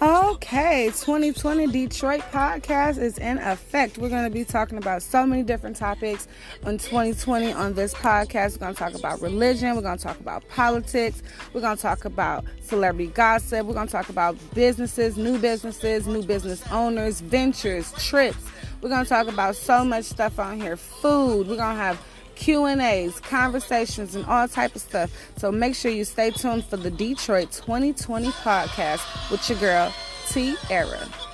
Okay, 2020 Detroit podcast is in effect. We're going to be talking about so many different topics on 2020 on this podcast. We're going to talk about religion, we're going to talk about politics, we're going to talk about celebrity gossip, we're going to talk about businesses, new businesses, new business owners, ventures, trips. We're going to talk about so much stuff on here. Food, we're going to have Q&As, conversations, and all type of stuff. So make sure you stay tuned for the Detroit 2020 podcast with your girl, T. Era.